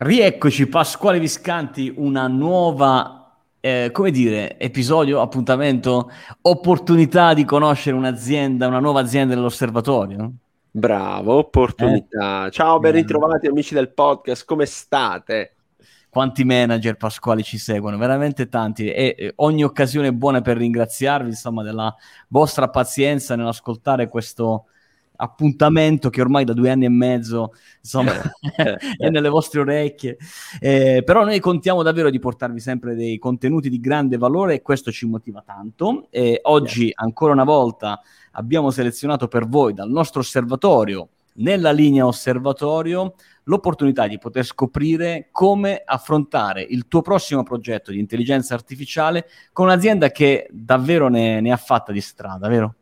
Rieccoci, Pasquale Viscanti, una nuova, eh, come dire, episodio, appuntamento, opportunità di conoscere un'azienda, una nuova azienda dell'osservatorio. Bravo, opportunità. Eh? Ciao, ben ritrovati amici del podcast, come state? Quanti manager Pasquale ci seguono, veramente tanti e, e ogni occasione è buona per ringraziarvi, insomma, della vostra pazienza nell'ascoltare questo, appuntamento che ormai da due anni e mezzo insomma, è nelle vostre orecchie. Eh, però noi contiamo davvero di portarvi sempre dei contenuti di grande valore e questo ci motiva tanto. E oggi, ancora una volta, abbiamo selezionato per voi dal nostro osservatorio, nella linea osservatorio, l'opportunità di poter scoprire come affrontare il tuo prossimo progetto di intelligenza artificiale con un'azienda che davvero ne, ne ha fatta di strada, vero?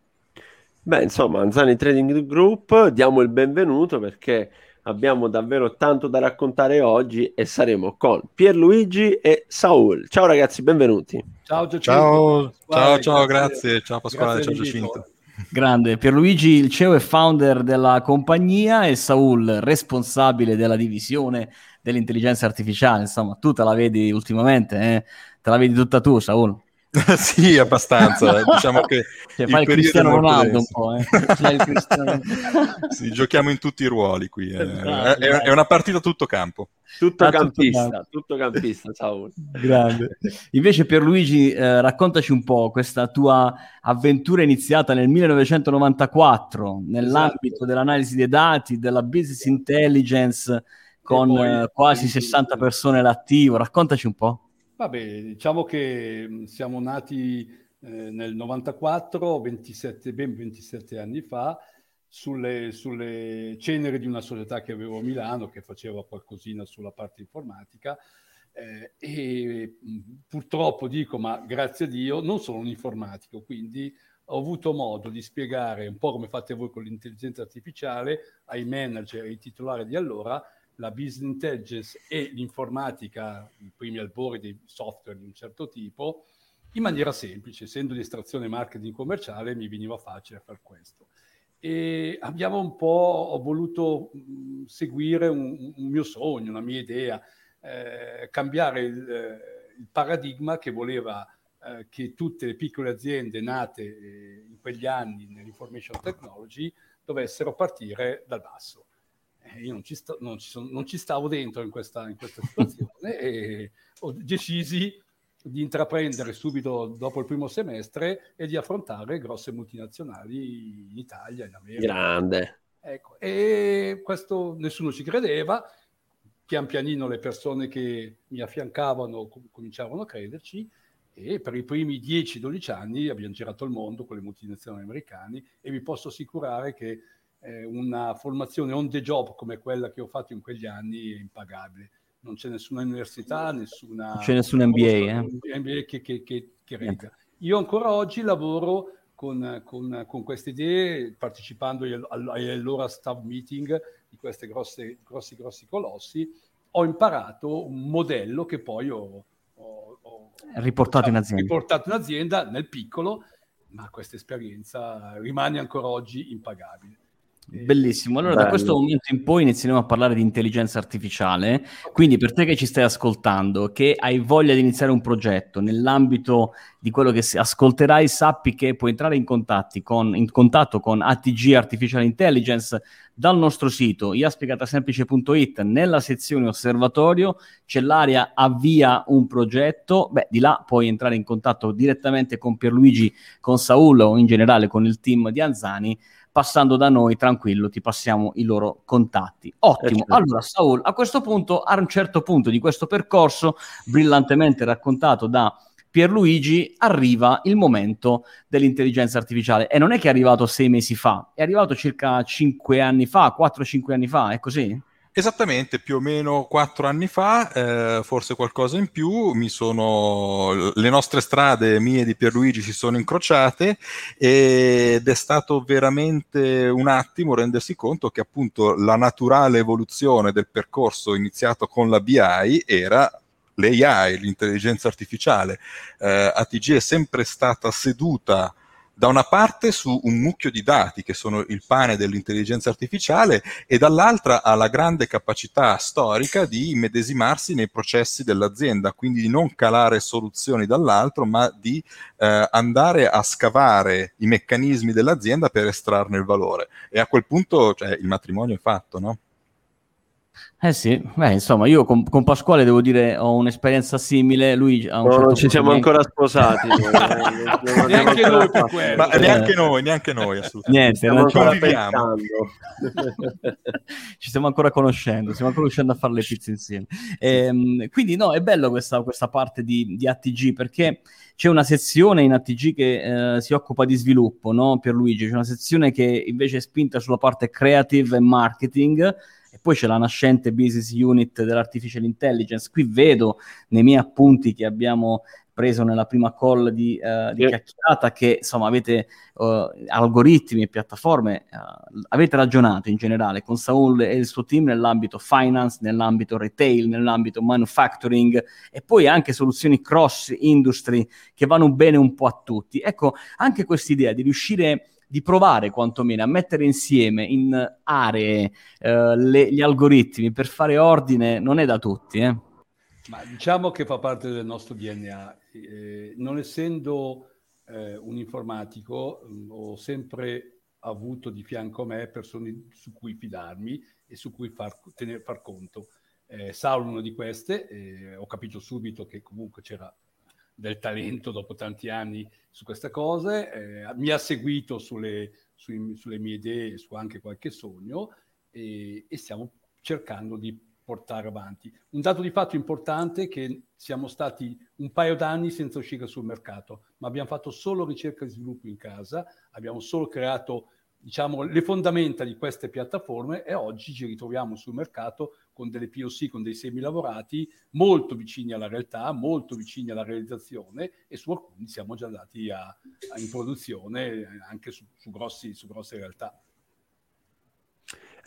Beh, insomma, Anzani Trading Group, diamo il benvenuto perché abbiamo davvero tanto da raccontare oggi e saremo con Pierluigi e Saul. Ciao ragazzi, benvenuti. Ciao Giacinto. Ciao, ciao, ciao, grazie. Ciao Pasquale, ciao Giacinto. Grande, Pierluigi il CEO e founder della compagnia e Saul responsabile della divisione dell'intelligenza artificiale. Insomma, tu te la vedi ultimamente, eh? te la vedi tutta tu, Saul. sì, abbastanza. diciamo che cioè, fai il Cristiano Ronaldo un po'. Eh. sì, giochiamo in tutti i ruoli qui. Eh. Esatto, è, è, una partita tutto campo. Tutto ah, campista, tutto campista, ciao. Grande. Invece Pierluigi, eh, raccontaci un po' questa tua avventura iniziata nel 1994 nell'ambito esatto. dell'analisi dei dati, della business intelligence con poi, eh, quasi 60 persone all'attivo. Raccontaci un po'. Vabbè, diciamo che siamo nati eh, nel 94, 27, ben 27 anni fa, sulle, sulle, ceneri di una società che avevo a Milano che faceva qualcosina sulla parte informatica eh, e purtroppo dico, ma grazie a Dio, non sono un informatico, quindi ho avuto modo di spiegare un po' come fate voi con l'intelligenza artificiale ai manager e ai titolari di allora la business intelligence e l'informatica, i primi albori dei software di un certo tipo, in maniera semplice, essendo di estrazione marketing commerciale mi veniva facile fare questo. E abbiamo un po', ho voluto mh, seguire un, un, mio sogno, una mia idea, eh, cambiare il, eh, il, paradigma che voleva eh, che tutte le piccole aziende nate eh, in quegli anni nell'information technology dovessero partire dal basso io non ci, sto, non, ci son, non ci, stavo dentro in questa, in questa situazione e ho decisi di intraprendere subito dopo il primo semestre e di affrontare grosse multinazionali in Italia, in America. Grande. Ecco, e questo nessuno ci credeva, pian pianino le persone che mi affiancavano cominciavano a crederci e per i primi 10-12 anni abbiamo girato il mondo con le multinazionali americane e vi posso assicurare che eh, una formazione on the job come quella che ho fatto in quegli anni è impagabile. Non c'è nessuna università, nessuna... Non c'è nessun MBA, eh? MBA che, che, che, che regga. Io ancora oggi lavoro con, con, con queste idee, partecipando agli allora staff meeting di questi grossi, grossi, grossi colossi, ho imparato un modello che poi ho, ho, ho riportato, in azienda. riportato in azienda nel piccolo, ma questa esperienza rimane ancora oggi impagabile. Bellissimo. Allora, Bello. da questo momento in poi inizieremo a parlare di intelligenza artificiale. Quindi, per te che ci stai ascoltando, che hai voglia di iniziare un progetto nell'ambito di quello che ascolterai, sappi che puoi entrare in, con, in contatto con ATG Artificial Intelligence dal nostro sito iaspiegatasemplice.it. Nella sezione osservatorio c'è l'area avvia un progetto. Beh, di là puoi entrare in contatto direttamente con Pierluigi, con Saul o in generale con il team di Anzani passando da noi, tranquillo, ti passiamo i loro contatti. Ottimo. Certo. Allora, Saul, a questo punto, a un certo punto di questo percorso, brillantemente raccontato da Pierluigi, arriva il momento dell'intelligenza artificiale. E non è che è arrivato sei mesi fa, è arrivato circa cinque anni fa, 4-5 anni fa, è così? Esattamente, più o meno quattro anni fa, eh, forse qualcosa in più, sono, le nostre strade, mie e di Pierluigi, si sono incrociate ed è stato veramente un attimo rendersi conto che appunto la naturale evoluzione del percorso iniziato con la BI era l'AI, l'intelligenza artificiale. Eh, ATG è sempre stata seduta da una parte su un mucchio di dati che sono il pane dell'intelligenza artificiale e dall'altra ha la grande capacità storica di immedesimarsi nei processi dell'azienda, quindi di non calare soluzioni dall'altro, ma di eh, andare a scavare i meccanismi dell'azienda per estrarne il valore. E a quel punto cioè, il matrimonio è fatto, no? Eh sì, beh, insomma, io con, con, Pasquale devo dire ho un'esperienza simile. Lui ha un no, certo non ci siamo ancora sposati. neanche, noi Ma neanche noi, neanche noi, Niente, non ci ci stiamo ancora conoscendo, stiamo ancora riuscendo a fare le pizze insieme. Ehm, quindi, no, è bello questa, questa parte di, di, ATG perché c'è una sezione in ATG che eh, si occupa di sviluppo, no? Per Luigi, c'è una sezione che invece è spinta sulla parte creative e marketing e poi c'è la nascente business unit dell'artificial intelligence. Qui vedo nei miei appunti che abbiamo preso nella prima call di, uh, di chiacchierata che insomma avete uh, algoritmi e piattaforme, uh, avete ragionato in generale con Saul e il suo team nell'ambito finance, nell'ambito retail, nell'ambito manufacturing e poi anche soluzioni cross industry che vanno bene un po' a tutti. Ecco, anche questa idea di riuscire di provare quantomeno a mettere insieme in aree eh, le, gli algoritmi per fare ordine non è da tutti. Eh? Ma diciamo che fa parte del nostro DNA. Eh, non essendo eh, un informatico, mm, ho sempre avuto di fianco a me persone su cui fidarmi e su cui far, tener, far conto. Eh, Saulo una di queste, eh, ho capito subito che comunque c'era del talento dopo tanti anni su queste cose, eh, mi ha seguito sulle, sui, sulle, mie idee, su anche qualche sogno e, e, stiamo cercando di portare avanti. Un dato di fatto importante è che siamo stati un paio d'anni senza uscire sul mercato, ma abbiamo fatto solo ricerca e sviluppo in casa, abbiamo solo creato diciamo, le fondamenta di queste piattaforme e oggi ci ritroviamo sul mercato con delle POC, con dei semi lavorati molto vicini alla realtà, molto vicini alla realizzazione e su alcuni siamo già andati a, a in produzione anche su, su, grossi, su grosse realtà.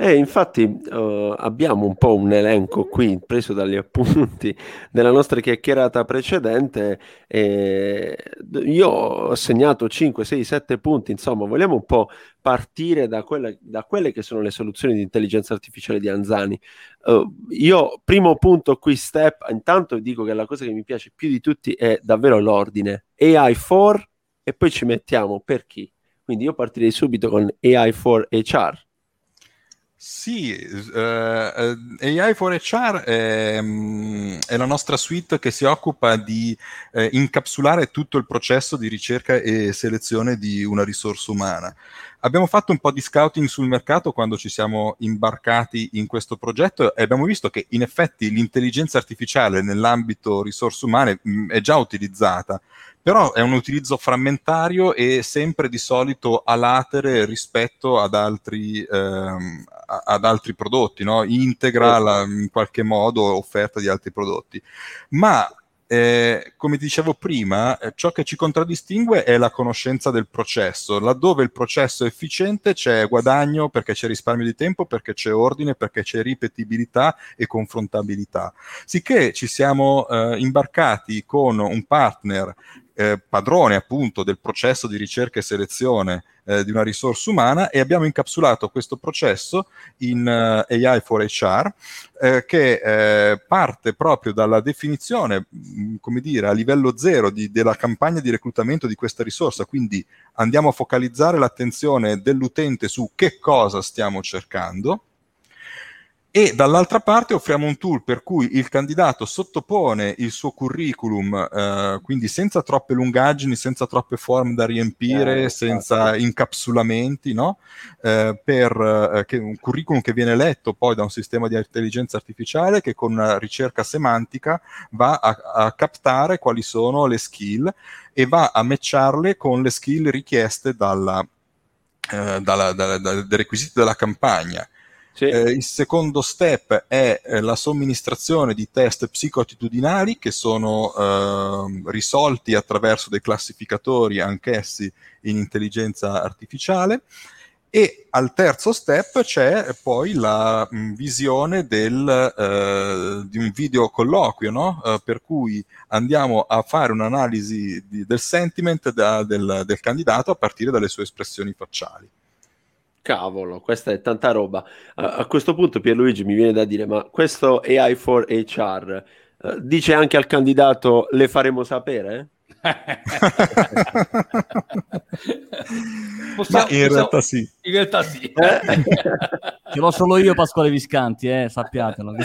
Eh, infatti uh, abbiamo un po' un elenco qui preso dagli appunti della nostra chiacchierata precedente. E io ho segnato 5, 6, 7 punti, insomma, vogliamo un po' partire da quelle, da quelle che sono le soluzioni di intelligenza artificiale di Anzani. Uh, io, primo punto qui, step, intanto dico che la cosa che mi piace più di tutti è davvero l'ordine. AI for e poi ci mettiamo per chi. Quindi io partirei subito con AI for HR sì, uh, AI for HR è, è, la nostra suite che si occupa di uh, incapsulare tutto il processo di ricerca e selezione di una risorsa umana. Abbiamo fatto un po' di scouting sul mercato quando ci siamo imbarcati in questo progetto e abbiamo visto che in effetti l'intelligenza artificiale nell'ambito risorse umane mh, è già utilizzata però è un utilizzo frammentario e sempre di solito a latere rispetto ad altri, ehm, ad altri prodotti, no? integra la, in qualche modo offerta di altri prodotti. Ma eh, come dicevo prima, eh, ciò che ci contraddistingue è la conoscenza del processo. Laddove il processo è efficiente c'è guadagno perché c'è risparmio di tempo, perché c'è ordine, perché c'è ripetibilità e confrontabilità. Sicché ci siamo eh, imbarcati con un partner eh, padrone appunto del processo di ricerca e selezione eh, di una risorsa umana e abbiamo incapsulato questo processo in uh, eh, AI for HR eh, che eh, parte proprio dalla definizione, mh, mm, come dire, a livello zero di, della campagna di reclutamento di questa risorsa, quindi andiamo a focalizzare l'attenzione dell'utente su che cosa stiamo cercando e dall'altra parte offriamo un tool per cui il candidato sottopone il suo curriculum, eh, quindi senza troppe lungaggini, senza troppe forme da riempire, eh, senza incapsulamenti, no? eh, per eh, un curriculum che viene letto poi da un sistema di intelligenza artificiale che con una ricerca semantica va a, a captare quali sono le skill e va a matcharle con le skill richieste dalla, eh, dalla, dalla, dai requisiti della campagna. Sì. Eh, il secondo step è eh, la somministrazione di test psicoattitudinali che sono eh, risolti attraverso dei classificatori anch'essi in intelligenza artificiale E al terzo step c'è poi la mh, visione del, eh, di un video colloquio, no? eh, per cui andiamo a fare un'analisi di, del sentiment da, del, del candidato a partire dalle sue espressioni facciali. Cavolo, questa è tanta roba. A, a, questo punto Pierluigi mi viene da dire, ma questo AI for HR eh, dice anche al candidato le faremo sapere? possiamo, in realtà sì. In realtà sì. Eh? Ce l'ho solo io Pasquale Viscanti, eh, sappiatelo.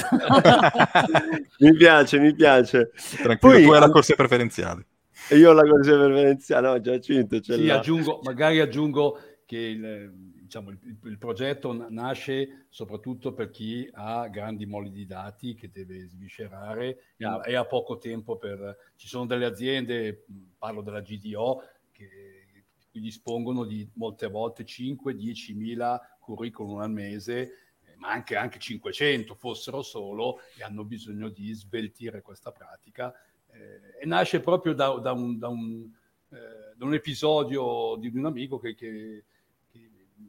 mi piace, mi piace. Tranquillo, Poi, tu hai la corsia preferenziale. Io ho la corsia preferenziale, no, Giacinto. Sì, aggiungo, magari aggiungo che il diciamo, il, il, progetto nasce soprattutto per chi ha grandi moli di dati che deve sviscerare yeah. e ha poco tempo per... Ci sono delle aziende, parlo della GDO, che dispongono di molte volte 5-10 mila curriculum al mese, eh, ma anche, anche 500 fossero solo, e hanno bisogno di sveltire questa pratica. Eh, e nasce proprio da, da, un, da, un, eh, da, un, episodio di un amico che, che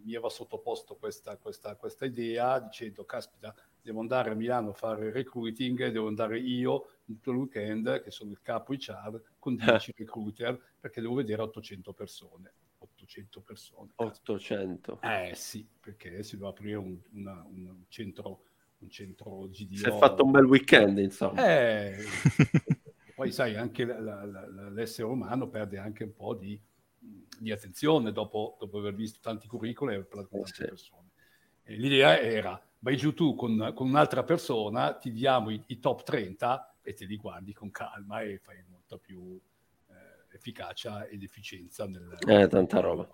mi aveva sottoposto questa, questa, questa, idea dicendo, caspita, devo andare a Milano a fare recruiting, devo andare io tutto il weekend, che sono il capo HR, con 10 recruiter, perché devo vedere 800 persone. 800 persone. 800? Eh sì, perché si deve aprire un, una, un centro, un centro GDO. Si è fatto un bel weekend, insomma. Eh, poi sai, anche la, la, la, l'essere umano perde anche un po' di di attenzione dopo, dopo, aver visto tanti curricoli e parlato con tante persone. E l'idea era, vai giù tu con, con un'altra persona, ti diamo i, i, top 30 e te li guardi con calma e fai molta più eh, efficacia ed efficienza nel... Eh, tanta roba.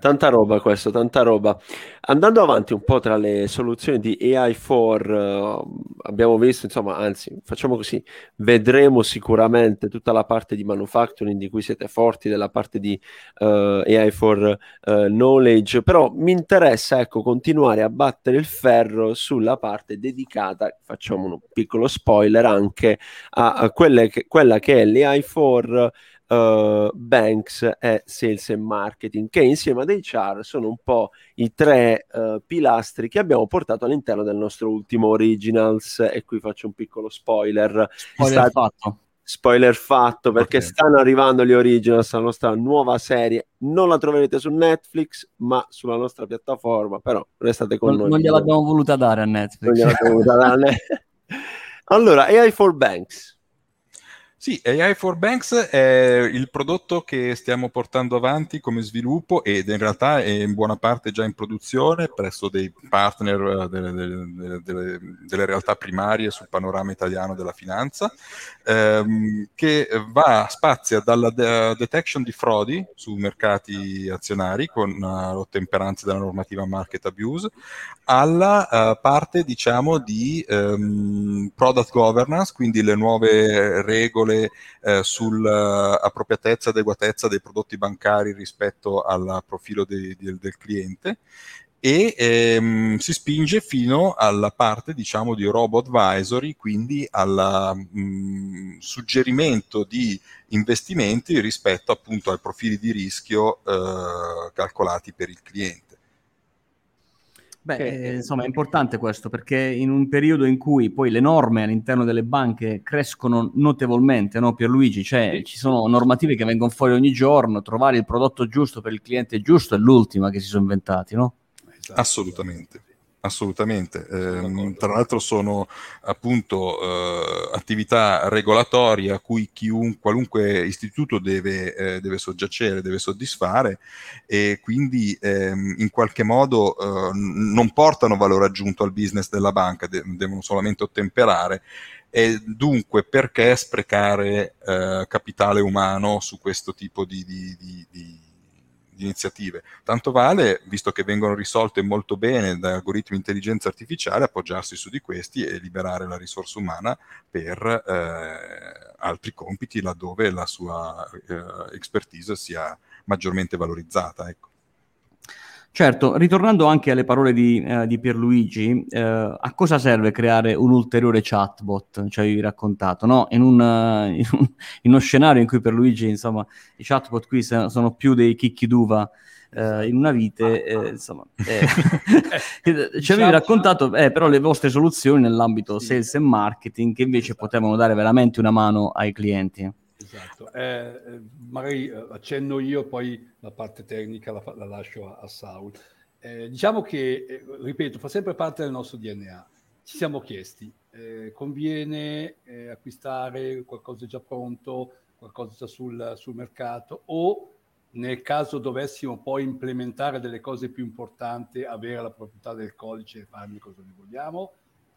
Tanta roba questo, tanta roba. Andando avanti un po' tra le soluzioni di AI4, uh, abbiamo visto, insomma, anzi, facciamo così, vedremo sicuramente tutta la parte di manufacturing di cui siete forti, della parte di uh, AI4 uh, knowledge, però mi interessa, ecco, continuare a battere il ferro sulla parte dedicata, facciamo un piccolo spoiler, anche a, a che, quella che è l'AI4 uh, Banks e Sales and Marketing, che insieme ad HR sono un po' i tre uh, pilastri che abbiamo portato all'interno del nostro ultimo Originals. E qui faccio un piccolo spoiler. Spoiler Sta... fatto spoiler fatto perché okay. stanno arrivando gli Originals, la nostra nuova serie. Non la troverete su Netflix, ma sulla nostra piattaforma. Però restate con non, noi. Non gliel'abbiamo voluta dare a Netflix. voluta dare a Netflix. allora, AI for Banks. Sì, AI for Banks è il prodotto che stiamo portando avanti come sviluppo ed in realtà è in buona parte già in produzione presso dei partner eh, delle, delle, delle, delle realtà primarie sul panorama italiano della finanza, ehm, che va, spazia dalla de- detection di frodi su mercati azionari con uh, l'ottemperanza della normativa market abuse, alla uh, parte diciamo di um, product governance, quindi le nuove regole regole eh, sull'appropriatezza e adeguatezza dei prodotti bancari rispetto al profilo de, de, del cliente e ehm, si spinge fino alla parte diciamo di robo advisory, quindi al mm, suggerimento di investimenti rispetto appunto ai profili di rischio eh, calcolati per il cliente. Beh, eh, insomma, è importante questo perché in un periodo in cui poi le norme all'interno delle banche crescono notevolmente, no, Pierluigi? Cioè, ci sono normative che vengono fuori ogni giorno, trovare il prodotto giusto per il cliente giusto è l'ultima che si sono inventati, no? Esatto. Assolutamente. Assolutamente, eh, tra l'altro sono appunto eh, attività regolatorie a cui chiun, qualunque istituto deve, eh, deve, soggiacere, deve soddisfare e quindi ehm, in qualche modo eh, non portano valore aggiunto al business della banca, de- devono solamente ottemperare e dunque perché sprecare eh, capitale umano su questo tipo di, di, di, di di iniziative. Tanto vale, visto che vengono risolte molto bene da algoritmi di intelligenza artificiale, appoggiarsi su di questi e liberare la risorsa umana per eh, altri compiti laddove la sua eh, expertise sia maggiormente valorizzata. Ecco. Certo, ritornando anche alle parole di, eh, di Pierluigi, eh, a cosa serve creare un ulteriore chatbot? Ci hai raccontato, no? In, un, uh, in, un, in, uno scenario in cui Pierluigi, insomma, i chatbot qui sono più dei chicchi d'uva eh, in una vite, eh, insomma, eh, ci avevi diciamo, raccontato eh, però le vostre soluzioni nell'ambito sì. sales e marketing che invece esatto. potevano dare veramente una mano ai clienti. Esatto, eh, eh, magari accenno io, poi la parte tecnica la, la lascio a, a Saul. diciamo che, ripeto, fa sempre parte del nostro DNA. Ci siamo chiesti, conviene acquistare qualcosa già pronto, qualcosa già sul, sul mercato o nel caso dovessimo poi implementare delle cose più importanti, avere la proprietà del codice e farne cosa ne vogliamo,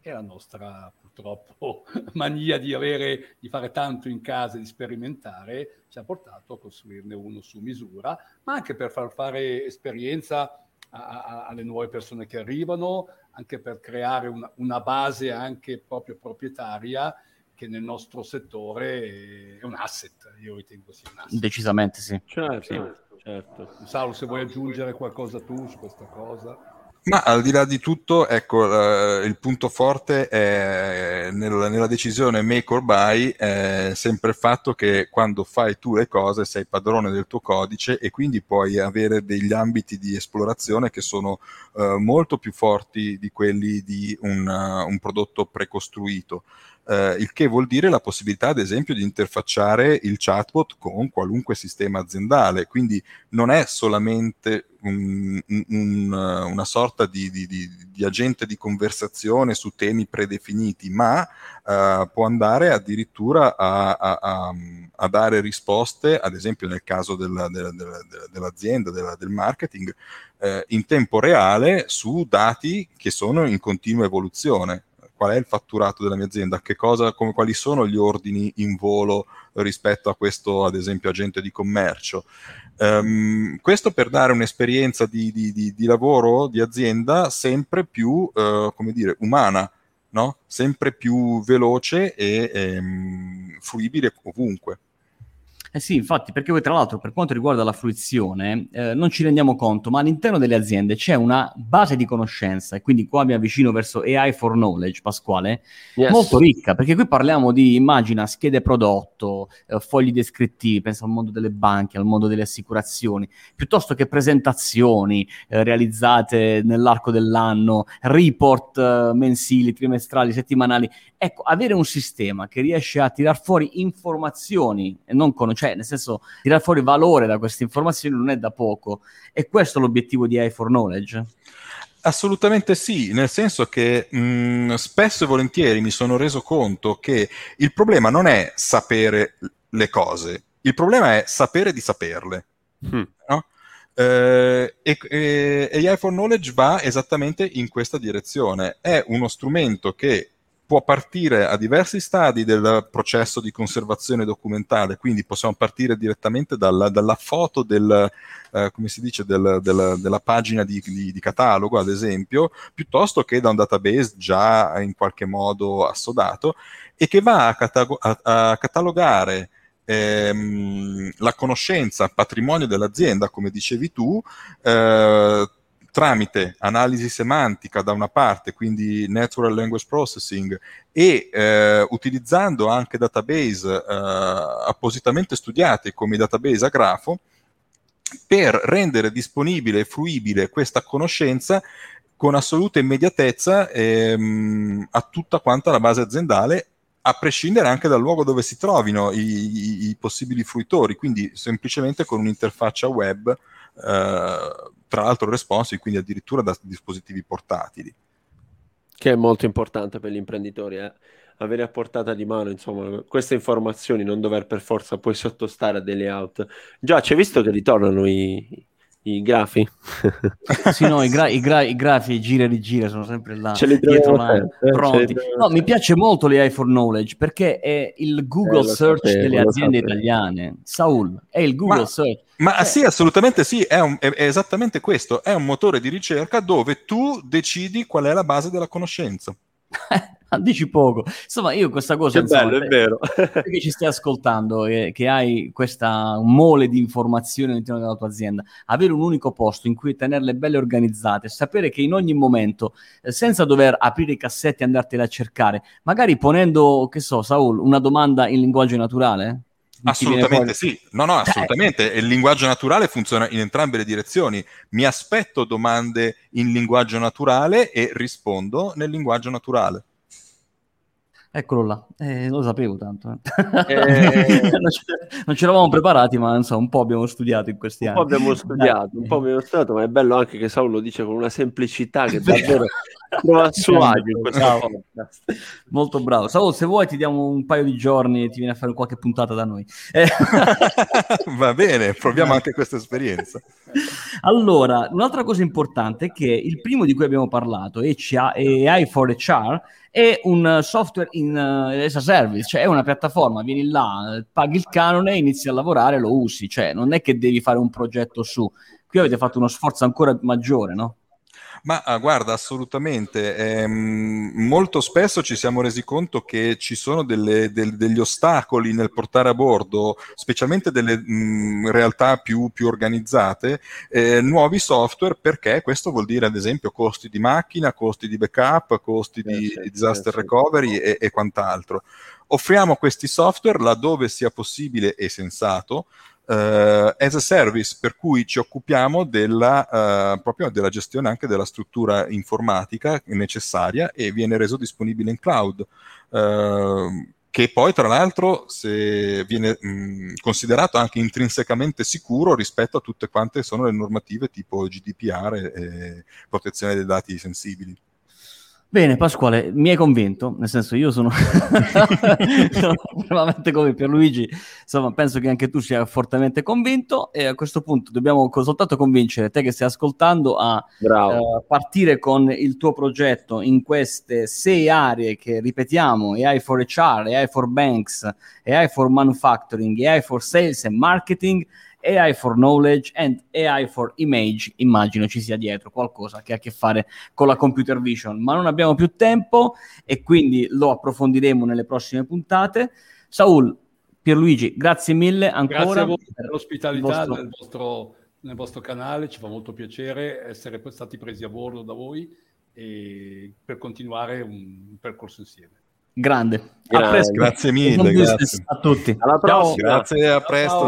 è la nostra purtroppo mania di, avere, di fare tanto in casa, di sperimentare, ci ha portato a costruirne uno su misura, ma anche per far fare esperienza a, a, alle nuove persone che arrivano, anche per creare una, una base anche proprio proprietaria che nel nostro settore è un asset, io ritengo sia un asset. Decisamente sì. Certo, sì. certo. Salvo se vuoi aggiungere qualcosa tu su questa cosa. Ma al di là di tutto, ecco, uh, il punto forte è nel, nella decisione make or buy è sempre il fatto che quando fai tu le cose sei padrone del tuo codice e quindi puoi avere degli ambiti di esplorazione che sono uh, molto più forti di quelli di un, uh, un prodotto precostruito eh, il che vuol dire la possibilità, ad esempio, di interfacciare il chatbot con qualunque sistema aziendale. Quindi non è solamente un, un, una sorta di, di, di, di, agente di conversazione su temi predefiniti, ma uh, può andare addirittura a, a, a, a, dare risposte, ad esempio nel caso della, della, della, dell'azienda, del marketing, eh, in tempo reale su dati che sono in continua evoluzione qual è il fatturato della mia azienda, cosa, come, quali sono gli ordini in volo rispetto a questo, ad esempio, agente di commercio. Um, questo per dare un'esperienza di, di, di, di, lavoro, di azienda, sempre più, uh, come dire, umana, no? sempre più veloce e ehm, fruibile ovunque. Eh sì, infatti, perché poi tra l'altro per quanto riguarda la fruizione eh, non ci rendiamo conto, ma all'interno delle aziende c'è una base di conoscenza e quindi qua mi avvicino verso AI for Knowledge, Pasquale, yes. molto ricca, perché qui parliamo di, immagina, schede prodotto, eh, fogli descrittivi, penso al mondo delle banche, al mondo delle assicurazioni, piuttosto che presentazioni eh, realizzate nell'arco dell'anno, report eh, mensili, trimestrali, settimanali. Ecco, avere un sistema che riesce a tirar fuori informazioni e non conoscenze cioè nel senso tirare fuori valore da queste informazioni non è da poco. E questo è l'obiettivo di AI for Knowledge? Assolutamente sì, nel senso che mh, spesso e volentieri mi sono reso conto che il problema non è sapere le cose, il problema è sapere di saperle. Hmm. No? Eh, e, e, e AI for Knowledge va esattamente in questa direzione. È uno strumento che può partire a diversi stadi del processo di conservazione documentale, quindi possiamo partire direttamente dalla, dalla foto del, eh, dice, del, del, della pagina di, di, di, catalogo, ad esempio, piuttosto che da un database già in qualche modo assodato e che va a, catago- a, a catalogare ehm, la conoscenza, patrimonio dell'azienda, come dicevi tu, eh, tramite analisi semantica da una parte, quindi natural language processing, e eh, utilizzando anche database eh, appositamente studiati come i database a grafo, per rendere disponibile e fruibile questa conoscenza con assoluta immediatezza ehm, a tutta quanta la base aziendale a prescindere anche dal luogo dove si trovino i, i, i possibili fruitori, quindi semplicemente con un'interfaccia web eh, tra l'altro responsive, quindi addirittura da dispositivi portatili. Che è molto importante per gli imprenditori, eh? avere a portata di mano insomma, queste informazioni, non dover per forza poi sottostare a dei layout. Già, c'è visto che ritornano i, i grafi. sì, no, i, gra- i, gra- i grafi, gira e rigira sono sempre là, ce li dietro eh, pronti. No, mi piace molto l'AI for Knowledge perché è il Google eh, Search sapevo, delle aziende italiane. Saul, è il Google ma, Search. Ma eh. sì, assolutamente sì, è, un, è, è esattamente questo, è un motore di ricerca dove tu decidi qual è la base della conoscenza. dici poco. Insomma, io questa cosa... Che insomma, bello, è vero. che ci stai ascoltando e che hai questa mole di informazioni all'interno della tua azienda, avere un unico posto in cui tenerle belle organizzate, sapere che in ogni momento, eh, senza dover aprire i cassetti e andartene a cercare, magari ponendo, che so, Saul, una domanda in linguaggio naturale, Assolutamente sì, no, no, assolutamente. Il linguaggio naturale funziona in entrambe le direzioni. Mi aspetto domande in linguaggio naturale e rispondo nel linguaggio naturale. Eccolo là, eh, lo sapevo tanto. Eh. Eh... non, ce, non ci eravamo preparati, ma insomma, un po' abbiamo studiato in questi un anni. Un po' abbiamo studiato, un po' abbiamo studiato, ma è bello anche che Saul lo dice con una semplicità che davvero trova a suo agio bravo. Molto bravo. Saul, se vuoi ti diamo un paio di giorni e ti vieni a fare qualche puntata da noi. Eh. Va bene, proviamo anche questa esperienza. Allora, un'altra cosa importante è che il primo di cui abbiamo parlato, AI for HR, è un software in uh, as a service, cioè è una piattaforma, vieni là, paghi il canone, inizi a lavorare, lo usi, cioè non è che devi fare un progetto su. Qui avete fatto uno sforzo ancora maggiore, no? Ma ah, guarda, assolutamente. Ehm, molto spesso ci siamo resi conto che ci sono delle, del, degli ostacoli nel portare a bordo, specialmente delle mh, realtà più, più organizzate, eh, nuovi software perché questo vuol dire ad esempio costi di macchina, costi di backup, costi eh, di, sì, di disaster sì, recovery sì. E, e quant'altro. Offriamo questi software laddove sia possibile e sensato uh, as a service, per cui ci occupiamo della, uh, proprio della gestione anche della struttura informatica necessaria e viene reso disponibile in cloud. Uh, che poi tra l'altro viene mh, considerato anche intrinsecamente sicuro rispetto a tutte quante sono le normative tipo GDPR e, e protezione dei dati sensibili. Bene, Pasquale, mi hai convinto, nel senso io sono, sono veramente come Pierluigi, insomma penso che anche tu sia fortemente convinto e a questo punto dobbiamo soltanto convincere te che stai ascoltando a uh, partire con il tuo progetto in queste sei aree che ripetiamo, AI for HR, AI for Banks, AI for Manufacturing, AI for Sales and Marketing AI for Knowledge and AI for Image, immagino ci sia dietro qualcosa che ha a che fare con la computer vision, ma non abbiamo più tempo e quindi lo approfondiremo nelle prossime puntate. Saul, Pierluigi, grazie mille ancora. Grazie a voi per l'ospitalità vostro... nel, vostro, nel vostro canale, ci fa molto piacere essere stati presi a bordo da voi e per continuare un percorso insieme. Grande. Grazie, grazie mille. Grazie. A tutti. Alla prossima. Grazie, a presto. Ciao.